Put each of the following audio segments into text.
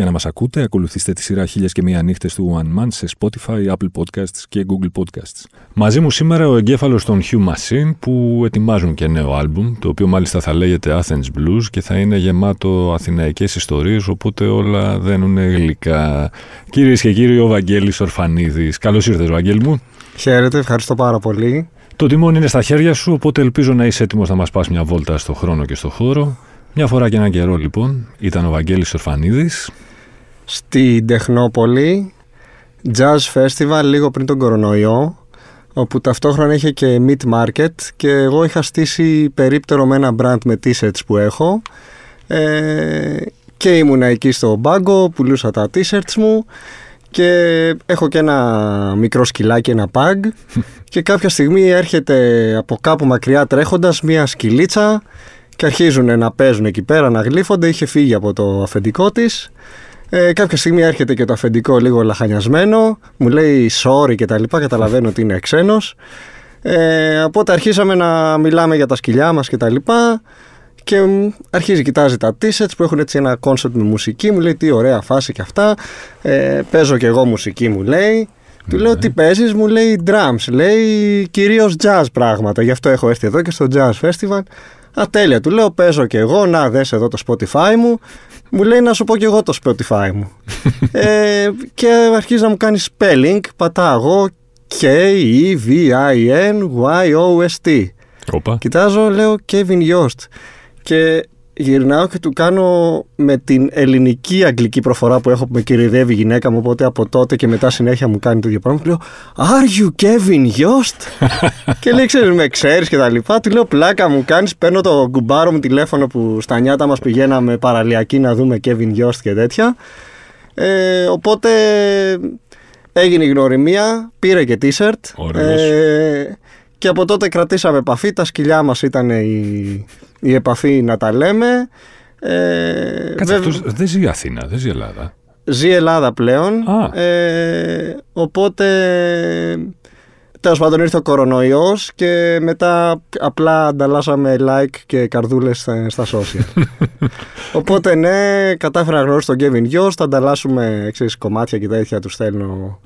Για να μας ακούτε, ακολουθήστε τη σειρά Χίλιες και Μία Νύχτες του One Man σε Spotify, Apple Podcasts και Google Podcasts. Μαζί μου σήμερα ο εγκέφαλος των Hugh Machine που ετοιμάζουν και νέο άλμπουμ, το οποίο μάλιστα θα λέγεται Athens Blues και θα είναι γεμάτο αθηναϊκές ιστορίες, οπότε όλα δένουν γλυκά. Κυρίες και κύριοι, ο Βαγγέλης Ορφανίδης. Καλώς ήρθες, Βαγγέλη μου. Χαίρετε, ευχαριστώ πάρα πολύ. Το τιμόνι είναι στα χέρια σου, οπότε ελπίζω να είσαι έτοιμος να μας πας μια βόλτα στο χρόνο και στο χώρο. Μια φορά και έναν καιρό λοιπόν ήταν ο Βαγγέλης Ορφανίδης Στην Τεχνόπολη Jazz Festival λίγο πριν τον κορονοϊό όπου ταυτόχρονα είχε και Meat Market και εγώ είχα στήσει περίπτερο με ένα brand με t-shirts που έχω ε, και ήμουνα εκεί στο μπάγκο, πουλούσα τα t-shirts μου και έχω και ένα μικρό σκυλάκι, ένα pug και κάποια στιγμή έρχεται από κάπου μακριά τρέχοντας μια σκυλίτσα και αρχίζουν να παίζουν εκεί πέρα, να γλύφονται. Είχε φύγει από το αφεντικό της. Ε, κάποια στιγμή έρχεται και το αφεντικό λίγο λαχανιασμένο, μου λέει sorry και τα λοιπά, καταλαβαίνω ότι είναι ξένος. Ε, οπότε αρχίσαμε να μιλάμε για τα σκυλιά μας και τα λοιπά και αρχίζει κοιτάζει τα t-shirts που έχουν έτσι ένα concept με μουσική, μου λέει τι ωραία φάση και αυτά, ε, παίζω και εγώ μουσική μου λέει. Του λέω τι παίζεις, μου λέει drums, λέει κυρίως jazz πράγματα. Γι' αυτό έχω έρθει εδώ και στο Jazz Festival. Α, τέλεια. Του λέω, παίζω και εγώ, να δεις εδώ το Spotify μου. Μου λέει να σου πω και εγώ το Spotify μου. ε, και αρχίζει να μου κάνει spelling. Πατάω εγώ K-E-V-I-N-Y-O-S-T. Κοιτάζω, λέω Kevin Yost. Και γυρνάω και του κάνω με την ελληνική αγγλική προφορά που έχω που με κυριδεύει η γυναίκα μου. Οπότε από τότε και μετά συνέχεια μου κάνει το ίδιο πράγμα. Του λέω Are you Kevin Yost? και λέει, ξέρεις, με ξέρεις και τα λοιπά. Του λέω πλάκα μου κάνεις. Παίρνω το κουμπάρο μου τηλέφωνο που στα νιάτα μας πηγαίναμε παραλιακή να δούμε Kevin Yost και τέτοια. Ε, οπότε έγινε η γνωριμία, πήρε και t-shirt. Ε, και από τότε κρατήσαμε επαφή. Τα σκυλιά μας ήταν η, η επαφή να τα λέμε. Ε, Κάτσε, αυτός δεν ζει Αθήνα, δεν ζει Ελλάδα. Ζει Ελλάδα πλέον. Ε, οπότε τέλος πάντων ήρθε ο κορονοϊός και μετά απλά ανταλλάσσαμε like και καρδούλες στα, social. οπότε ναι, κατάφερα να γνωρίσω τον Kevin Yost, ανταλλάσσουμε εξής, κομμάτια και τέτοια, τους στέλνω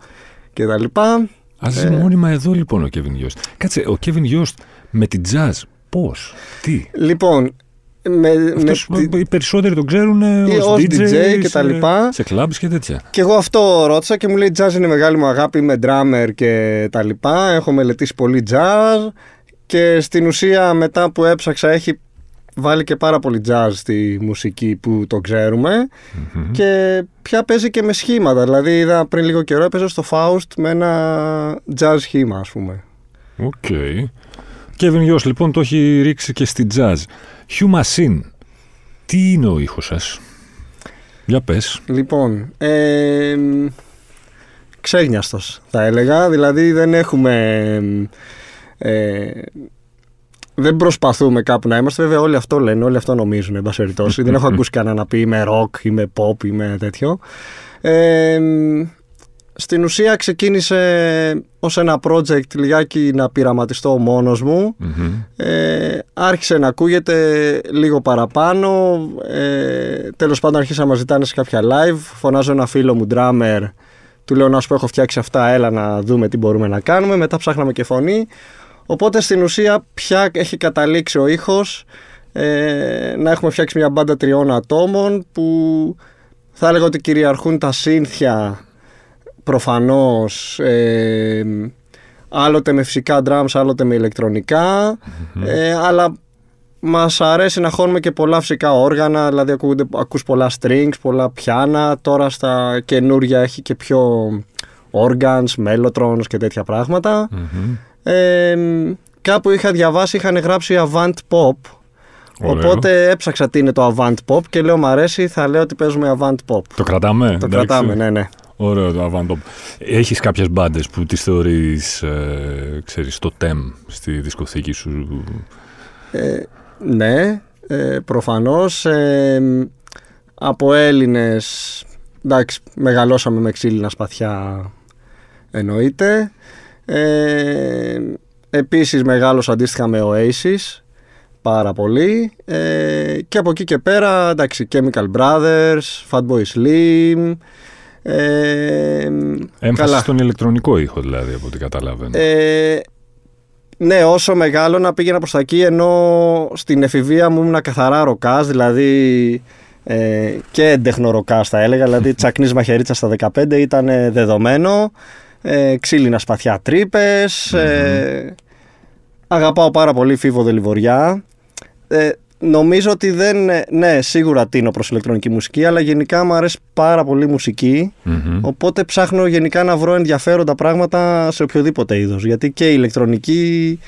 και τα λοιπά. Α ζει ε, μόνιμα εδώ λοιπόν ο Kevin Yost. Κάτσε, ο Kevin Yost με την jazz Πώς, τι; Λοιπόν, με, Αυτός, με, οι περισσότεροι τον ξέρουν ως, DJ, DJ και τα λοιπά. Σε κλαμπς και τέτοια. Και εγώ αυτό ρώτησα και μου λέει jazz είναι μεγάλη μου αγάπη, είμαι drummer και τα λοιπά. Έχω μελετήσει πολύ jazz και στην ουσία μετά που έψαξα έχει βάλει και πάρα πολύ jazz στη μουσική που το ξέρουμε mm-hmm. και πια παίζει και με σχήματα. Δηλαδή είδα πριν λίγο καιρό έπαιζε στο Faust με ένα jazz σχήμα ας πούμε. Οκ. Okay. Kevin Γιώργος λοιπόν το έχει ρίξει και στη jazz. Hugh Machine, τι είναι ο ήχος σας; Για πες. Λοιπόν, ε, ξέγνοιαστος θα έλεγα. Δηλαδή δεν έχουμε... Ε, δεν προσπαθούμε κάπου να είμαστε. Βέβαια, όλοι αυτό λένε, όλοι αυτό νομίζουν. Εν δεν έχω ακούσει κανένα να πει είμαι rock, είμαι pop, είμαι τέτοιο. Ε, στην ουσία ξεκίνησε ως ένα project λιγάκι να πειραματιστώ μόνος μου. Ε, άρχισε να ακούγεται λίγο παραπάνω. Ε, τέλος πάντων αρχίσαμε να ζητάνε σε κάποια live. Φωνάζω ένα φίλο μου drummer. Του λέω να σου πω έχω φτιάξει αυτά, έλα να δούμε τι μπορούμε να κάνουμε. Μετά ψάχναμε και φωνή. Οπότε στην ουσία πια έχει καταλήξει ο ήχος ε, να έχουμε φτιάξει μια μπάντα τριών ατόμων που θα έλεγα ότι κυριαρχούν τα σύνθια προφανώς ε, άλλοτε με φυσικά drums, άλλοτε με ηλεκτρονικα ε, αλλά μας αρέσει να χώνουμε και πολλά φυσικά όργανα, δηλαδή ακούγονται, ακούς πολλά strings, πολλά πιάνα, τώρα στα καινούρια έχει και πιο organs, mellotrons και τέτοια Ε, κάπου είχα διαβάσει, είχαν γράψει avant pop, Οπότε έψαξα τι είναι το avant pop και λέω μ' αρέσει, θα λέω ότι παίζουμε avant pop. Το κρατάμε; Το κρατάμε, ναι, ναι. Ωραίο το Avant Έχεις κάποιες μπάντες που τις θεωρείς, ε, ξέρεις, το TEM στη δισκοθήκη σου; Ε, ναι, ε, προφανώς. Ε, από Έλληνες, εντάξει, μεγαλώσαμε με ξύλινα σπαθιά εννοείται. Ε, επίσης μεγάλος αντίστοιχα με Oasis, πάρα πολύ. Ε, και από εκεί και πέρα, εντάξει, Chemical Brothers, Fatboy Slim. Ε, Έμφαση στον ηλεκτρονικό ήχο δηλαδή, από ό,τι καταλαβαίνω. Ε, ναι, όσο μεγάλο να πήγαινα προς τα εκεί, ενώ στην εφηβεία μου ήμουν καθαρά ροκάς, δηλαδή ε, και έντεχνο ροκάς θα έλεγα, δηλαδή τσακνής μαχαιρίτσα στα 15 ήταν δεδομένο, ε, ξύλινα σπαθιά ε, αγαπάω πάρα πολύ Φίβο Δελιβοριά, ε, νομίζω ότι δεν. Ναι, σίγουρα τίνω προς ηλεκτρονική μουσική, αλλά γενικά μου αρέσει πάρα πολύ Οπότε ψάχνω γενικά να βρω ενδιαφέροντα πράγματα σε οποιοδήποτε είδος. Γιατί και η ηλεκτρονική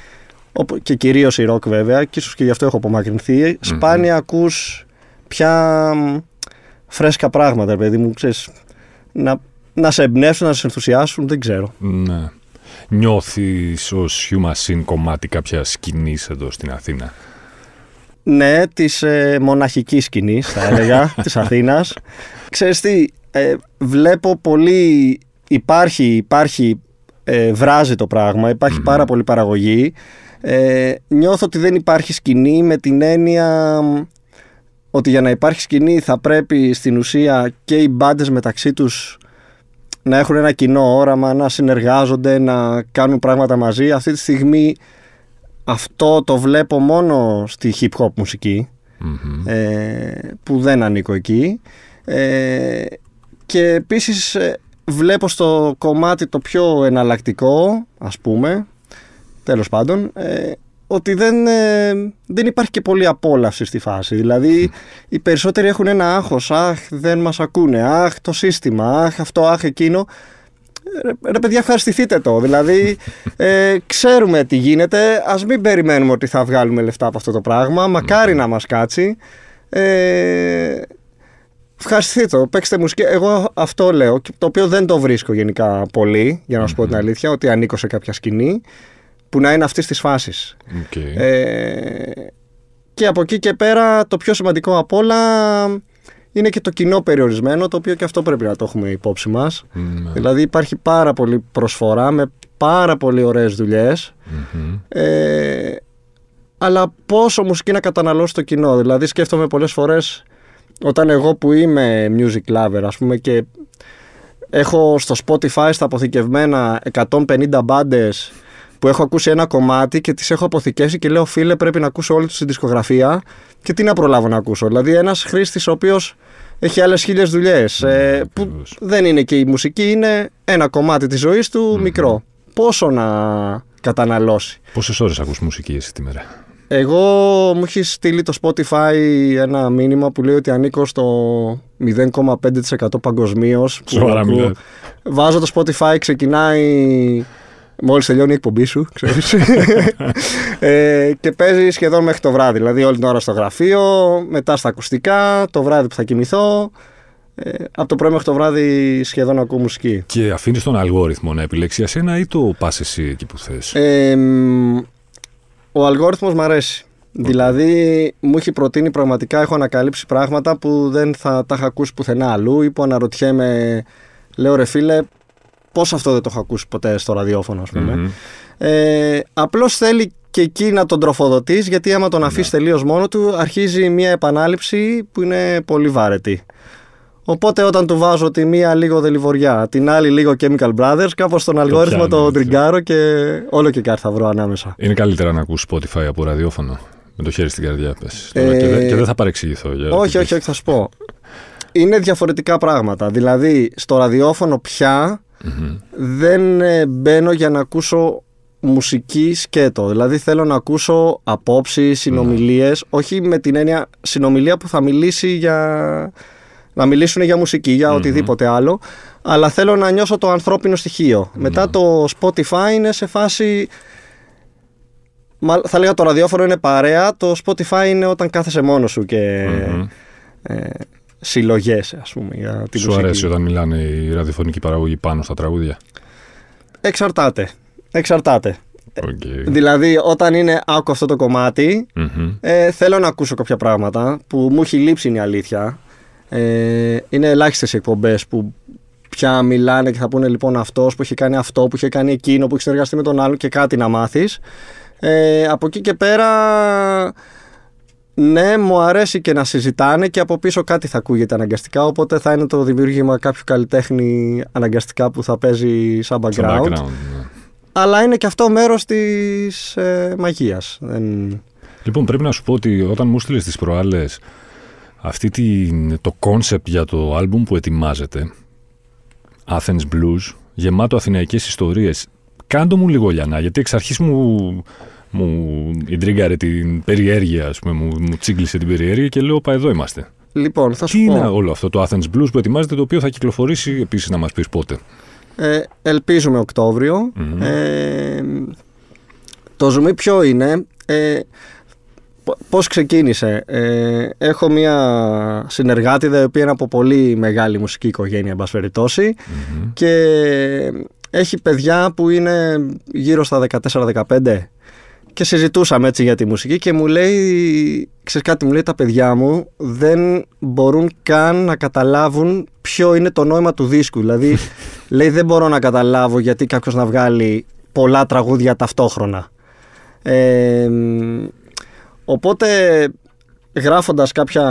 και κυρίως η rock βέβαια, και ίσως και γι' αυτό έχω απομακρυνθεί, σπάνια ακούς πια φρέσκα πράγματα, παιδί μου, ξέρεις, να, να σε εμπνεύσουν, να σε ενθουσιάσουν, δεν ξέρω. Ναι. Νιώθεις ως Hugh κομμάτι κάποια σκηνής εδώ στην Αθήνα; Ναι, της ε, μοναχικής σκηνής θα έλεγα, της Αθήνας. Ξέρεις τι, ε, βλέπω πολύ, υπάρχει, υπάρχει ε, βράζει το πράγμα, πάρα πολύ παραγωγή. Ε, νιώθω ότι δεν υπάρχει σκηνή με την έννοια ότι για να υπάρχει σκηνή θα πρέπει στην ουσία και οι μπάντες μεταξύ τους να έχουν ένα κοινό όραμα, να συνεργάζονται, να κάνουν πράγματα μαζί. Αυτή τη στιγμή αυτό το βλέπω μόνο στη hip hop μουσικη ε, που δεν ανήκω εκεί ε, και επίσης ε, βλέπω στο κομμάτι το πιο εναλλακτικό ας πούμε τέλος πάντων ε, ότι δεν, δεν υπάρχει και πολύ απόλαυση στη φάση. Δηλαδή, οι περισσότεροι έχουν ένα άγχος. Αχ, δεν μας ακούνε. Αχ, το σύστημα. Αχ, αυτό, αχ, εκείνο ρε παιδιά ευχαριστηθείτε το. Δηλαδή ε, ξέρουμε τι γίνεται, ας μην περιμένουμε ότι θα βγάλουμε λεφτά από αυτό το πράγμα, μακάρι να μας κάτσει. Ε, ευχαριστηθείτε το, παίξτε μουσική. Εγώ αυτό λέω, το οποίο δεν το βρίσκω γενικά πολύ, για να σου πω την αλήθεια, ότι ανήκω σε κάποια σκηνή, που να είναι αυτής της φάσης. Ε, και από εκεί και πέρα το πιο σημαντικό απ' όλα είναι και το κοινό περιορισμένο, το οποίο και αυτό πρέπει να το έχουμε υπόψη μας. Ναι. Δηλαδή υπάρχει πάρα πολύ προσφορά με πάρα πολύ ωραίες ε, αλλά πόσο μουσική να καταναλώσει το κοινό. Δηλαδή σκέφτομαι πολλές φορές όταν εγώ που είμαι music lover ας πούμε και έχω στο Spotify στα αποθηκευμένα 150 μπάντες που έχω ακούσει ένα κομμάτι και τις έχω αποθηκεύσει και λέω φίλε πρέπει να ακούσω όλη τους την δισκογραφία και τι να προλάβω να ακούσω. Δηλαδή ένας χρήστης ο οποίος έχει άλλες χίλιες δουλειές ε, που δεν είναι και η μουσική, είναι ένα κομμάτι της ζωής του μικρό. Πόσο να καταναλώσει. Πόσες ώρες ακούς μουσική εσύ τη μέρα; Εγώ μου έχει στείλει το Spotify ένα μήνυμα που λέει ότι ανήκω στο 0,5% παγκοσμίως. Σοβαρά Βάζω το Spotify, ξεκινάει Μόλις τελειώνει η εκπομπή σου, ξέρεις. ε, και παίζει σχεδόν μέχρι το βράδυ. Δηλαδή, όλη την ώρα στο γραφείο, μετά στα ακουστικά, το βράδυ που θα κοιμηθώ. Ε, από το πρωί μέχρι το βράδυ σχεδόν ακούω μουσική. Και αφήνεις τον αλγόριθμο να επιλέξει για σένα ή το πας εσύ εκεί που θες; Ε, ο αλγόριθμος μου αρέσει. Δηλαδή, μου έχει προτείνει πραγματικά, έχω ανακαλύψει πράγματα που δεν θα τα είχα ακούσει πουθενά αλλού ή που αναρωτιέμαι, λέω ρε φίλε, Πώς αυτό δεν το έχω ακούσει ποτέ στο ραδιόφωνο, ας πούμε. Mm-hmm. Ε, Απλώς θέλει και εκεί να τον τροφοδοτείς, γιατί άμα τον αφήσεις ναι. τελείως μόνο του, αρχίζει μια επανάληψη που είναι πολύ βάρετη. Οπότε όταν του βάζω τη μία λίγο δελιβοριά, την άλλη λίγο Chemical Brothers, κάπως στον αλγόριθμο το, τριγκάρω και όλο και κάτι θα βρω ανάμεσα. Είναι καλύτερα να ακούς Spotify από ραδιόφωνο. Με το χέρι στην καρδιά πες. Ε... Και, δεν, και, δεν θα παρεξηγηθώ. Για όχι, όχι, όχι, θα σου πω. Είναι διαφορετικά πράγματα. Δηλαδή, στο ραδιόφωνο πια δεν ε, μπαίνω για να ακούσω μουσική σκέτο. Δηλαδή θέλω να ακούσω απόψεις, συνομιλίες, όχι με την έννοια συνομιλία που θα μιλήσει για... να μιλήσουν για μουσική, για οτιδήποτε άλλο, αλλά θέλω να νιώσω το ανθρώπινο Μετά το Spotify είναι σε φάση... Θα λέγα το ραδιόφωνο είναι παρέα, το Spotify είναι όταν κάθεσαι μόνος σου και ε, συλλογές, ας πούμε. Για τη Σου αρέσει όταν μιλάνε οι ραδιοφωνικοί παραγωγοί πάνω στα τραγούδια; Εξαρτάται. Εξαρτάται. Okay. Δηλαδή, όταν είναι άκου αυτό το κομματι ε, θέλω να ακούσω κάποια πράγματα που μου έχει λείψει η αλήθεια. Ε, είναι ελάχιστες οι εκπομπές που πια μιλάνε και θα πούνε λοιπόν αυτός που έχει κάνει αυτό, που έχει κάνει εκείνο, που έχει συνεργαστεί με τον άλλο και κάτι να μάθεις. Ε, από εκεί και πέρα ναι, μου αρέσει και να συζητάνε και από πίσω κάτι θα ακούγεται αναγκαστικά. Οπότε θα είναι το δημιούργημα κάποιου καλλιτέχνη αναγκαστικά που θα παίζει σαν background. background ναι. Αλλά είναι και αυτό μέρος της ε, μαγείας. Λοιπόν, πρέπει να σου πω ότι όταν μου στείλες τις προάλλες αυτή το concept για το άλμπουμ που ετοιμάζεται, Athens Blues, γεμάτο αθηναϊκές ιστορίες, κάντο μου λίγο λιανά, γιατί εξ αρχής μου μου ιντρίγκαρε την περιέργεια, ας πούμε, μου, μου τσίγκλισε την περιέργεια και λέω, πα εδώ είμαστε. Λοιπόν, θα σου Τι πω. είναι όλο αυτό το Athens Blues που ετοιμάζεται, το οποίο θα κυκλοφορήσει επίσης να μας πεις πότε; Ε, ελπίζουμε Ε, το ζουμί ποιο είναι; Ε, πώς ξεκίνησε; Ε, έχω μια συνεργάτη η οποία είναι από πολύ μεγάλη μουσική οικογένεια, εν και έχει παιδιά που είναι γύρω στα 14-15 και συζητούσαμε έτσι για τη μουσική και μου λέει, ξέρεις κάτι, μου λέει τα παιδιά μου δεν μπορούν καν να καταλάβουν ποιο είναι το νόημα του δίσκου. Δηλαδή, λέει δεν μπορώ να καταλάβω γιατί κάποιος να βγάλει πολλά τραγούδια ταυτόχρονα. Ε, οπότε γράφοντας κάποια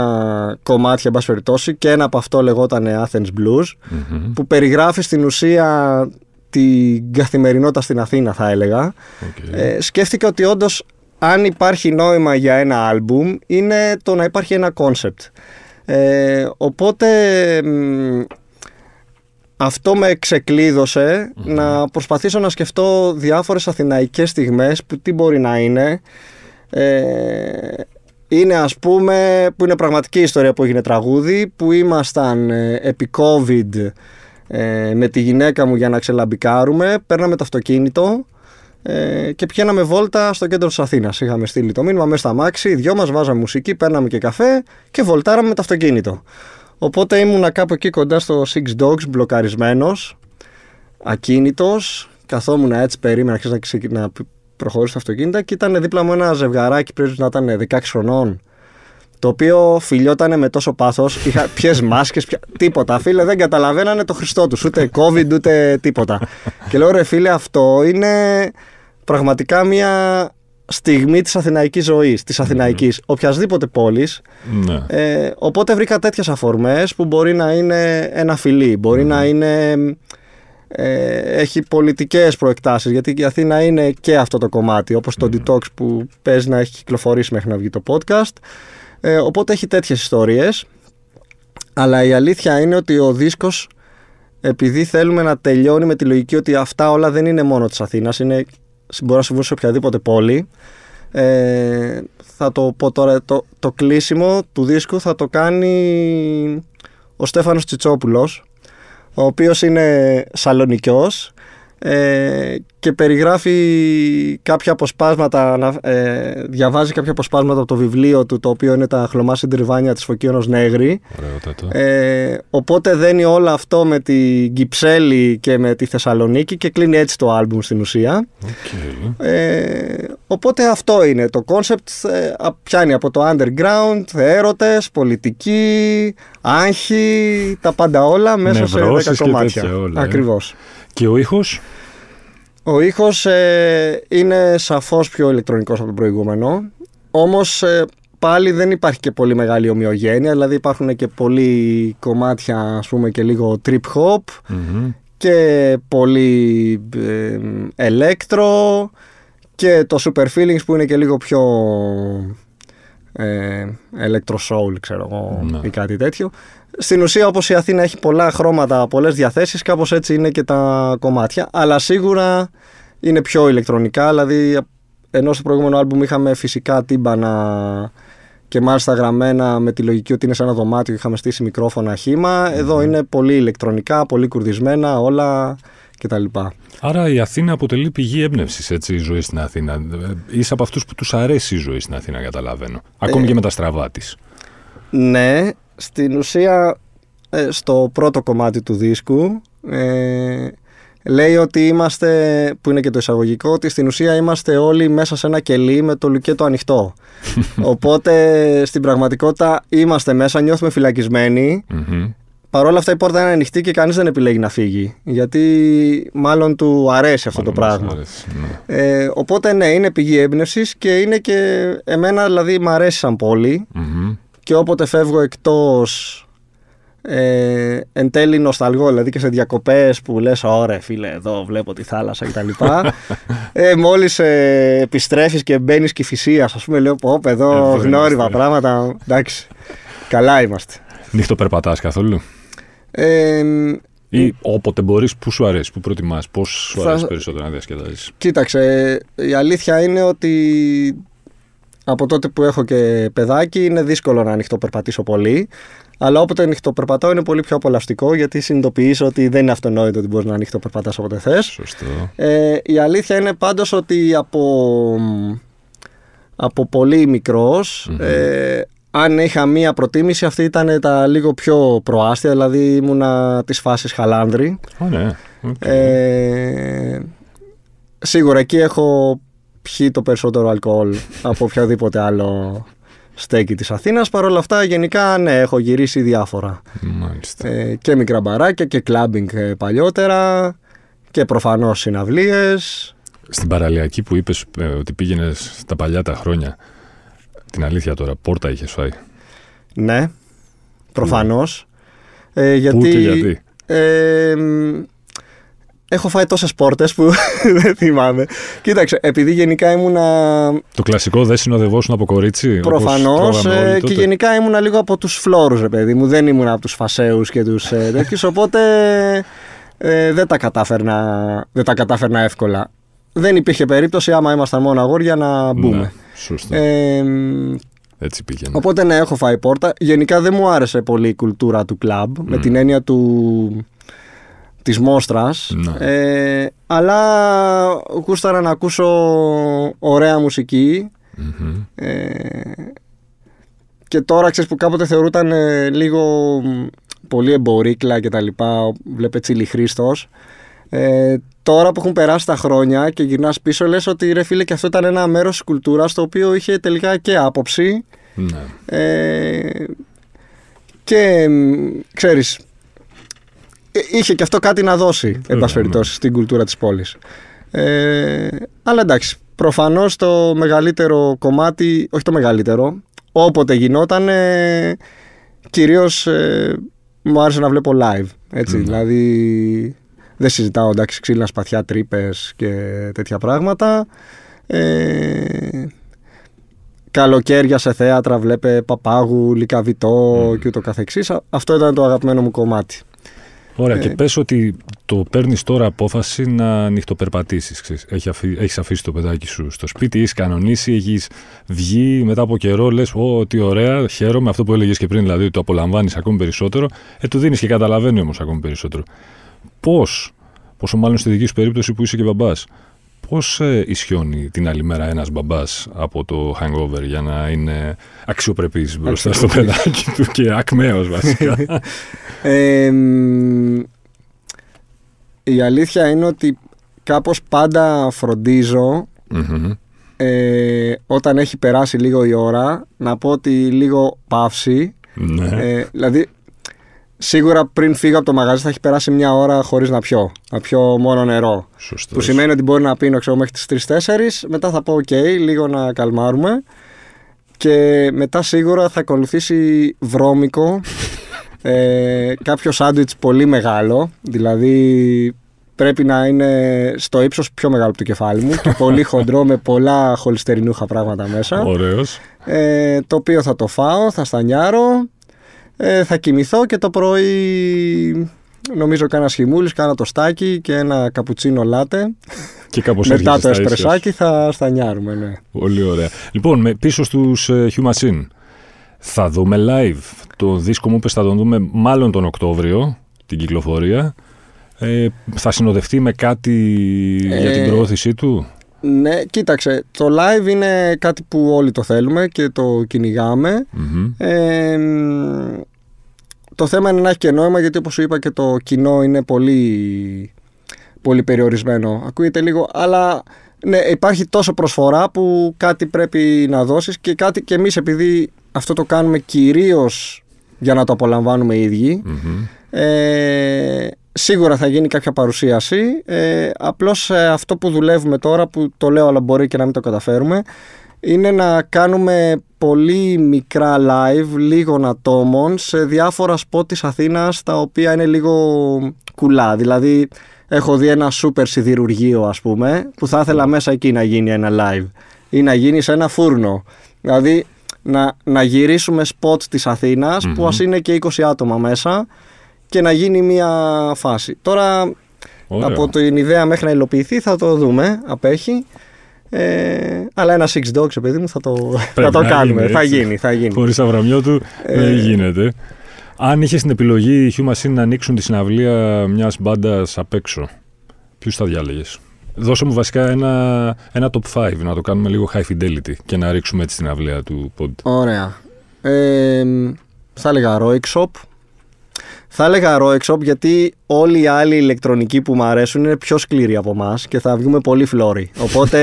κομμάτια πάση περιπτώσει και ένα από αυτό λεγόταν Athens Blues που περιγράφει στην ουσία την καθημερινότητα στην Αθήνα θα έλεγα. Ε, σκέφτηκα ότι όντως αν υπάρχει νόημα για ένα άλμπουμ είναι το να υπάρχει ένα concept. Ε, οπότε αυτό με ξεκλείδωσε να προσπαθήσω να σκεφτώ διάφορες αθηναϊκές στιγμές που τι μπορεί να είναι. Ε, είναι ας πούμε που είναι πραγματική ιστορία που έγινε τραγούδι που ήμασταν ε, επί COVID ε, με τη γυναίκα μου για να ξελαμπικάρουμε. Παίρναμε το αυτοκίνητο ε, και πιέναμε βόλτα στο κέντρο της Αθήνας. Είχαμε στείλει το μήνυμα μέσα στα μάξι, οι δυο μας βάζαμε μουσική, παίρναμε και καφέ και βολτάραμε με το αυτοκίνητο. Οπότε ήμουνα κάπου εκεί κοντά στο Six Dogs, μπλοκαρισμένος, ακίνητος, καθόμουν έτσι, περίμενα να, να προχωρήσω το αυτοκίνητο και ήταν δίπλα μου ένα ζευγαράκι πρέπει να ήταν 16 χρονών το οποίο φιλιόταν με τόσο πάθος. Είχα ποιε μάσκες, πια... τίποτα. Φίλε, δεν καταλαβαίνανε το Χριστό τους. Ούτε COVID, ούτε τίποτα. και λέω, ρε φίλε, αυτό είναι πραγματικά μια στιγμή της αθηναϊκής ζωής, της αθηναϊκής, οποιασδήποτε πόλης. Ναι. Ε, οπότε βρήκα τέτοιες αφορμές που μπορεί να είναι ένα φιλί, μπορεί να είναι... Ε, έχει πολιτικές προεκτάσεις γιατί η Αθήνα είναι και αυτό το κομμάτι όπως το Detox που παίζει να έχει κυκλοφορήσει μέχρι να βγει το podcast ε, οπότε έχει τέτοιες ιστορίες. Αλλά η αλήθεια είναι ότι ο δίσκος επειδή θέλουμε να τελειώνει με τη λογική ότι αυτά όλα δεν είναι μόνο της Αθήνας, είναι, μπορεί να συμβούν σε οποιαδήποτε πόλη. Ε, θα το πω τώρα, το, το κλείσιμο του δίσκου θα το κάνει ο Στέφανος Τσιτσόπουλος, ο οποίος είναι σαλονικιός ε, και περιγράφει κάποια αποσπάσματα, ε, διαβάζει κάποια αποσπάσματα από το βιβλίο του το οποίο είναι τα χλωμά συντριβάνια της Φωκίωνος Νέγρη. Ε, οπότε δένει όλο αυτό με την Κυψέλη και με τη Θεσσαλονίκη και κλείνει έτσι το άλμπουμ στην ουσία. Okay. ε, οπότε αυτό είναι το concept ε, πιάνει από το underground έρωτες, πολιτική άγχη, τα πάντα όλα μέσα σε 10 κομμάτια. όλα, ε. ακριβώς. Και ο ήχος; Ο ήχος ε, είναι σαφώς πιο ηλεκτρονικός από τον προηγούμενο. Όμως ε, πάλι δεν υπάρχει και πολύ μεγάλη ομοιογένεια. Δηλαδή υπάρχουν και πολλοί κομμάτια ας πούμε και λίγο trip hop και πολύ ε, electro και το super feelings που είναι και λίγο πιο ε, electro soul ξέρω εγώ ναι. ή κάτι τέτοιο. Στην ουσία, όπως η Αθήνα έχει πολλά χρώματα, πολλές διαθέσεις, κάπως έτσι είναι και τα κομμάτια. Αλλά σίγουρα είναι πιο ηλεκτρονικά. Δηλαδή, ενώ στο προηγούμενο άλμπουμ είχαμε φυσικά τύμπανα και μάλιστα γραμμένα με τη λογική ότι είναι σε ένα δωμάτιο και είχαμε στήσει μικρόφωνα χήμα. Εδώ είναι πολύ ηλεκτρονικά, πολύ κουρδισμένα, όλα κτλ. Άρα η Αθήνα αποτελεί πηγή έμπνευσης έτσι η ζωή στην Αθήνα. Είσαι από αυτούς που τους αρέσει η ζωή στην Αθήνα, καταλαβαίνω. Ακόμη ε, και με τα στραβά της. Ναι, στην ουσία ε, στο πρώτο κομμάτι του δίσκου ε, λέει ότι είμαστε, που είναι και το εισαγωγικό, ότι στην ουσία είμαστε όλοι μέσα σε ένα κελί με το λουκέτο ανοιχτό. Οπότε στην πραγματικότητα είμαστε μέσα, νιώθουμε φυλακισμένοι. Παρ' όλα αυτά η πόρτα είναι ανοιχτή και κανείς δεν επιλέγει να φύγει. Γιατί μάλλον του αρέσει αυτό το πράγμα. Αρέσει, ναι. Ε, οπότε ναι, είναι πηγή έμπνευσης και είναι και εμένα δηλαδή μου αρέσει σαν πόλη. Μμμ. Και όποτε φεύγω εκτός. Ε, εν τέλει νοσταλγώ, δηλαδή και σε διακοπές που λες ωραία φίλε εδώ βλέπω τη θάλασσα κτλ. ε, μόλις ε, επιστρέφεις και μπαίνεις και φυσίας ας πούμε λέω πω πω, εδώ Εδώ γνώριμα είμαστε. πράγματα εντάξει καλά είμαστε Νύχτο περπατάς καθόλου; ε, Ή όποτε μπορείς, πού σου αρέσει, πού προτιμάς, πώς σου Θα- αρέσει περισσότερο να διασκεδάζεις; Κοίταξε, η αλήθεια είναι ότι από τότε που έχω και παιδάκι είναι δύσκολο να ανοιχτοπερπατήσω πολύ. Αλλά όποτε ανοιχτοπερπατάω είναι πολύ πιο απολαυστικό γιατί συνειδητοποιείς ότι δεν είναι αυτονόητο ότι μπορείς να ανοιχτοπερπατάς όποτε θες. Σωστό. Ε, η αλήθεια είναι πάντως ότι από, από πολύ μικρός, ε, αν είχα μία προτίμηση αυτή ήταν τα λίγο πιο προάστια, δηλαδή ήμουνα της φάσης Χαλάνδρη. Α, ναι. Οκ. Ε, σίγουρα εκεί έχω πιει το περισσότερο αλκοόλ από οποιαδήποτε άλλο στέκι της Αθήνας. Παρ' όλα αυτά γενικά ναι, έχω γυρίσει διάφορα. Μάλιστα. Ε, και μικρά μπαράκια και κλάμπινγκ ε, παλιότερα και προφανώς συναυλίες. Στην παραλιακή που είπες ότι πήγαινες τα παλιά τα χρόνια. Την αλήθεια τώρα, πόρτα είχες φάει; Ναι, προφανώς. Ε, γιατί, Πού και γιατί; Ε, μ, έχω φάει τόσες πόρτες που δεν θυμάμαι. Κοίταξε, επειδή γενικά ήμουνα Το κλασικό δεν συνοδευόσουν από κορίτσι. όπως Προφανώς τρώγαμε όλοι και τότε. γενικά ήμουνα λίγο από τους φλόρους, ρε παιδί μου. Δεν ήμουν από τους φασαίου και τους ε, τέτοιους. Οπότε ε, δεν, τα κατάφερνα, δεν τα κατάφερνα εύκολα. Δεν υπήρχε περίπτωση άμα ήμασταν μόνο αγόρια να μπούμε. Ναι, σωστό. Ε, Έτσι πήγαινε. οπότε ναι, έχω φάει πόρτα. Γενικά δεν μου άρεσε πολύ η κουλτούρα του κλαμπ με την έννοια του της μόστρας Ναι. ε, αλλά γούσταρα να ακούσω ωραία μουσική Μμμ. ε, και τώρα ξέρεις που κάποτε θεωρούταν ε, λίγο μ, πολύ εμπορίκλα και τα λοιπά, βλέπε Τσίλι Χρήστος. Ε, τώρα που έχουν περάσει τα χρόνια και γυρνάς πίσω λες ότι ρε φίλε και αυτό ήταν ένα μέρος της κουλτούρας το οποίο είχε τελικά και άποψη Ναι. ε, και μ, ξέρεις ε, είχε και αυτό κάτι να δώσει εν Βέβαια, πάση ναι. περιπτώσει στην κουλτούρα της πόλης ε, αλλά εντάξει προφανώς το μεγαλύτερο κομμάτι όχι το μεγαλύτερο όποτε γινόταν ε, κυρίως ε, μου άρεσε να βλέπω live έτσι Ναι. δηλαδή δεν συζητάω εντάξει ξύλινα σπαθιά τρύπες και τέτοια πράγματα ε, καλοκαίρια σε θέατρα βλέπε Παπάγου, Λικαβιτό και ούτω καθεξής. Α- Αυτό ήταν το αγαπημένο μου κομμάτι. Ωραία, Ε. και πες ότι το παίρνεις τώρα απόφαση να ανοιχτοπερπατήσεις. ξέρεις. Έχει αφή- έχεις αφήσει το παιδάκι σου στο σπίτι, έχεις κανονίσει, έχεις βγει μετά από καιρό, λες «Ω, τι ωραία, χαίρομαι, αυτό που έλεγες και πριν, δηλαδή ότι το απολαμβάνεις ακόμη περισσότερο, ε, του δίνεις και καταλαβαίνει όμως ακόμη περισσότερο. Πώς, πόσο μάλλον στη δική σου περίπτωση που είσαι και μπαμπάς, πώς ε, ισιώνει την άλλη μέρα ένας μπαμπάς από το hangover για να είναι αξιοπρεπής μπροστά στο παιδάκι του και ακμαίος βασικά. Ε, μ, η αλήθεια είναι ότι κάπως πάντα φροντίζω Μμμ. ε, όταν έχει περάσει λίγο η ώρα να πω ότι λίγο παύση. Ναι. Ε, δηλαδή σίγουρα πριν φύγω από το μαγαζί θα έχει περάσει μια ώρα χωρίς να πιω. Να πιω μόνο νερό. Σωστός. Που σημαίνει ότι μπορεί να πίνω ξέρω, μέχρι τις 3-4, μετά θα πω ok, λίγο να καλμάρουμε και μετά σίγουρα θα ακολουθήσει βρώμικο, ε, κάποιο σάντουιτς πολύ μεγάλο, δηλαδή πρέπει να είναι στο ύψος πιο μεγάλο από το κεφάλι μου και πολύ χοντρό με πολλά χολυστερινούχα πράγματα μέσα, Ωραίος. ε, το οποίο θα το φάω, θα στανιάρω, ε, θα κοιμηθώ και το πρωί νομίζω κάνα σχημούλης, κάνα τοστάκι και ένα καπουτσίνο λάτε. Και κάπως Μετά έρχεσαι το στα ίσια σου. εσπρεσάκι θα στανιάρουμε, ναι. Πολύ ωραία. Λοιπόν, με, πίσω στους ε, Hugh Machine. Θα δούμε live. Το δίσκο μου είπες θα τον δούμε μάλλον τον Οκτώβριο, την κυκλοφορία. Ε, θα συνοδευτεί με κάτι για την Ε, προώθησή του; Ναι, κοίταξε, το live είναι κάτι που όλοι το θέλουμε και το κυνηγάμε. Μμμ. Ε, μ, το θέμα είναι να έχει και νόημα γιατί όπως σου είπα και το κοινό είναι πολύ, πολύ περιορισμένο. Ακούγεται λίγο, αλλά ναι, υπάρχει τόσο προσφορά που κάτι πρέπει να δώσεις και, κάτι, και εμείς επειδή αυτό το κάνουμε κυρίως για να το απολαμβάνουμε οι ιδιοι ε, σίγουρα θα γίνει κάποια παρουσίαση. Ε, απλώς ε, αυτό που δουλεύουμε τώρα, που το λέω αλλά μπορεί και να μην το καταφέρουμε, είναι να κάνουμε πολύ μικρά live λίγων ατόμων σε διάφορα σποτ της Αθήνας τα οποία είναι λίγο κουλά. Δηλαδή έχω δει ένα σούπερ σιδηρουργείο ας πούμε που θα ήθελα μέσα εκεί να γίνει ένα live ή να γίνει σε ένα φούρνο. Δηλαδή να, να γυρίσουμε σποτ της αθηνας που ας είναι και 20 άτομα μέσα και να γίνει μια φάση. Τώρα από την ιδέα μέχρι να υλοποιηθεί θα το δούμε, απέχει. Ε, αλλά ένα six dogs, παιδί μου, θα το, θα το κάνουμε. Γίνει, θα γίνει, θα γίνει. Χωρίς αβραμιό ε, δεν γίνεται. Αν είχε την επιλογή οι Hugh Machine να ανοίξουν τη συναυλία μιας μπάντας απ' έξω, ποιους θα διάλεγες; Δώσε μου βασικά ένα, ένα top 5, να το κάνουμε λίγο high fidelity και να ρίξουμε έτσι την αυλαία του pod. Ωραία. Ε, θα έλεγα Roik Shop. Θα έλεγα Roik γιατί όλοι οι άλλοι ηλεκτρονικοί που μου αρέσουν είναι πιο σκληροί από εμάς και θα βγούμε πολύ φλόροι. Οπότε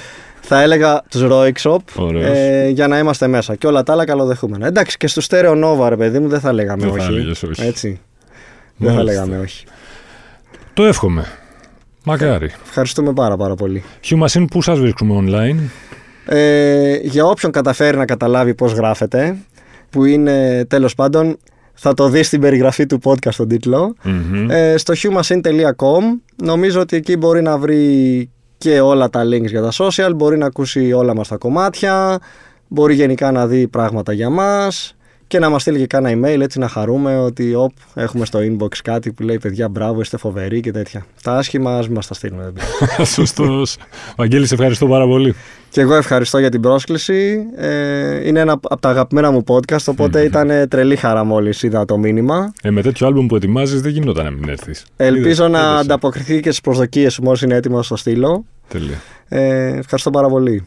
θα έλεγα τους Roik Shop ε, για να είμαστε μέσα. Και όλα τα άλλα καλοδεχούμενα. Εντάξει, και στο Stereo Nova, ρε παιδί μου, δεν θα λέγαμε δεν όχι. Θα όχι. Έτσι. Δεν θα λέγαμε όχι. Το εύχομαι. Μακάρι. Ευχαριστούμε πάρα πάρα πολύ. Hugh πού σας βρίσκουμε online? Ε, για όποιον καταφέρει να καταλάβει πώς γράφεται, που είναι τέλος πάντων θα το δεις στην περιγραφή του podcast στον τιτλο ε, στο humansin.com νομίζω ότι εκεί μπορεί να βρει και όλα τα links για τα social, μπορεί να ακούσει όλα μας τα κομμάτια, μπορεί γενικά να δει πράγματα για μας και να μας στείλει και κάνα email έτσι να χαρούμε ότι οπ, έχουμε στο inbox κάτι που λέει παιδιά μπράβο είστε φοβεροί και τέτοια. Τα άσχημα ας μας τα στείλουμε. Σωστός. Βαγγέλη σε ευχαριστώ πάρα πολύ. Και εγώ ευχαριστώ για την πρόσκληση. Ε, είναι ένα από τα αγαπημένα μου podcast, οπότε ήταν τρελή χαρά μόλις είδα το μήνυμα. Ε, με τέτοιο άλμπουμ που ετοιμάζεις δεν γινόταν να μην έρθεις. Ελπίζω να ανταποκριθεί και στις προσδοκίες μου όσο είναι έτοιμο στο στείλω. Τέλεια. Ε, ευχαριστώ πάρα πολύ.